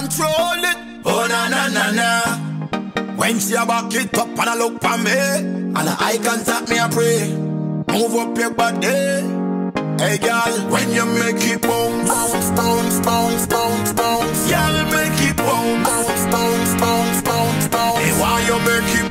control it. Oh na na na na. When she a back it up and I look for me, and I eye contact me I pray. Move up your body. Hey girl, when you make it bounce, bounce, bounce, bounce, bounce, bounce. Girl, make it bounce, bounce, bounce, bounce, bounce, bounce. Hey, why you make it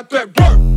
got that work.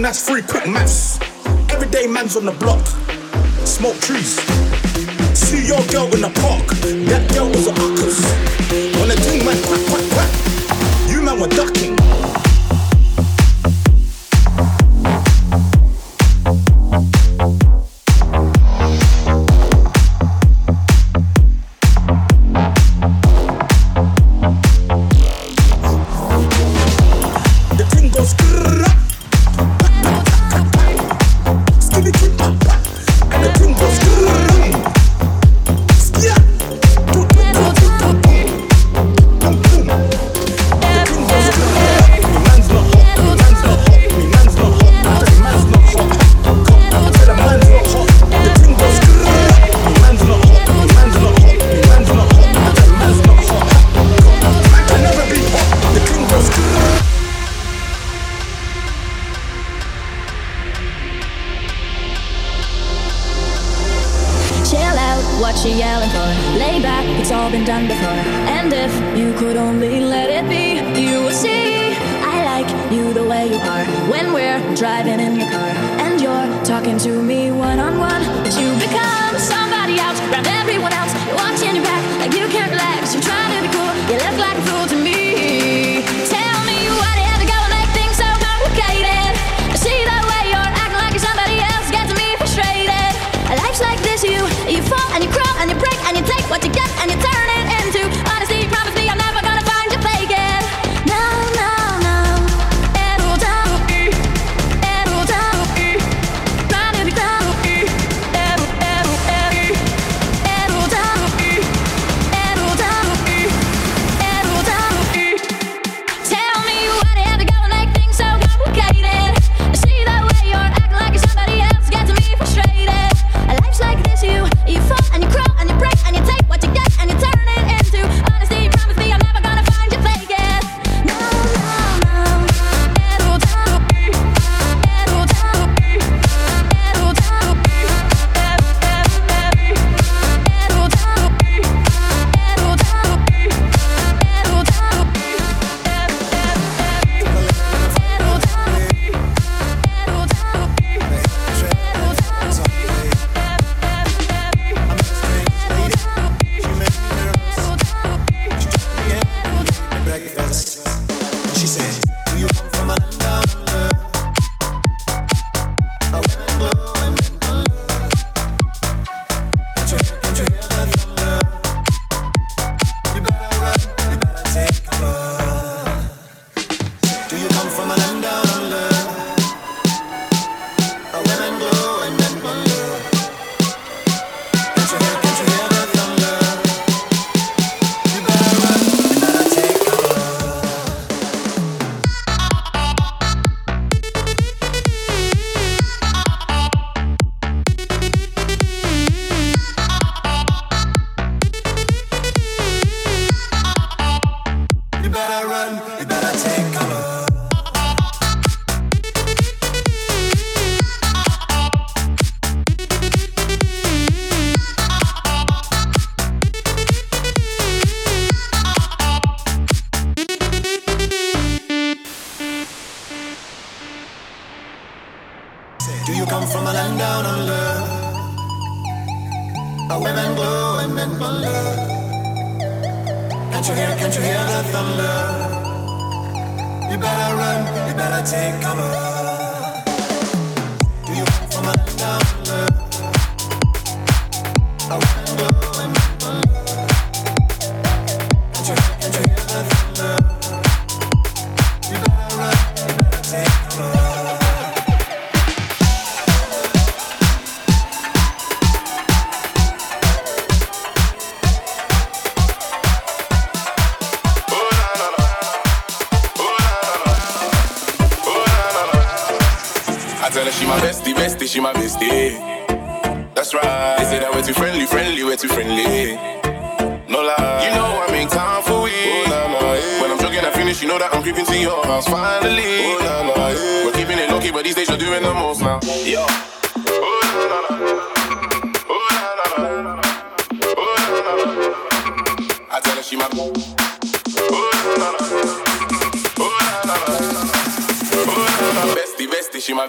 That's free quick maths. Everyday man's on the block, smoke trees. See your girl in the park, that girl was a uckers. When the thing went quack, quack, quack, you man were ducking. be one on one, but you become somebody else around everyone else. You're watching your back like you can.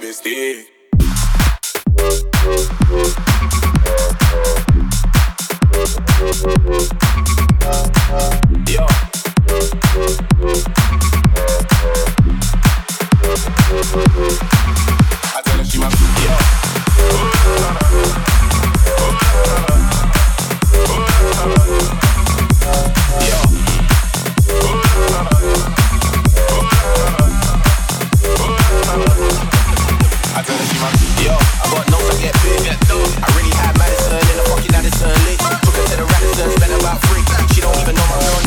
mistake. I. I really had fucking Took her to the Radisson, spent about three. She don't even know my name.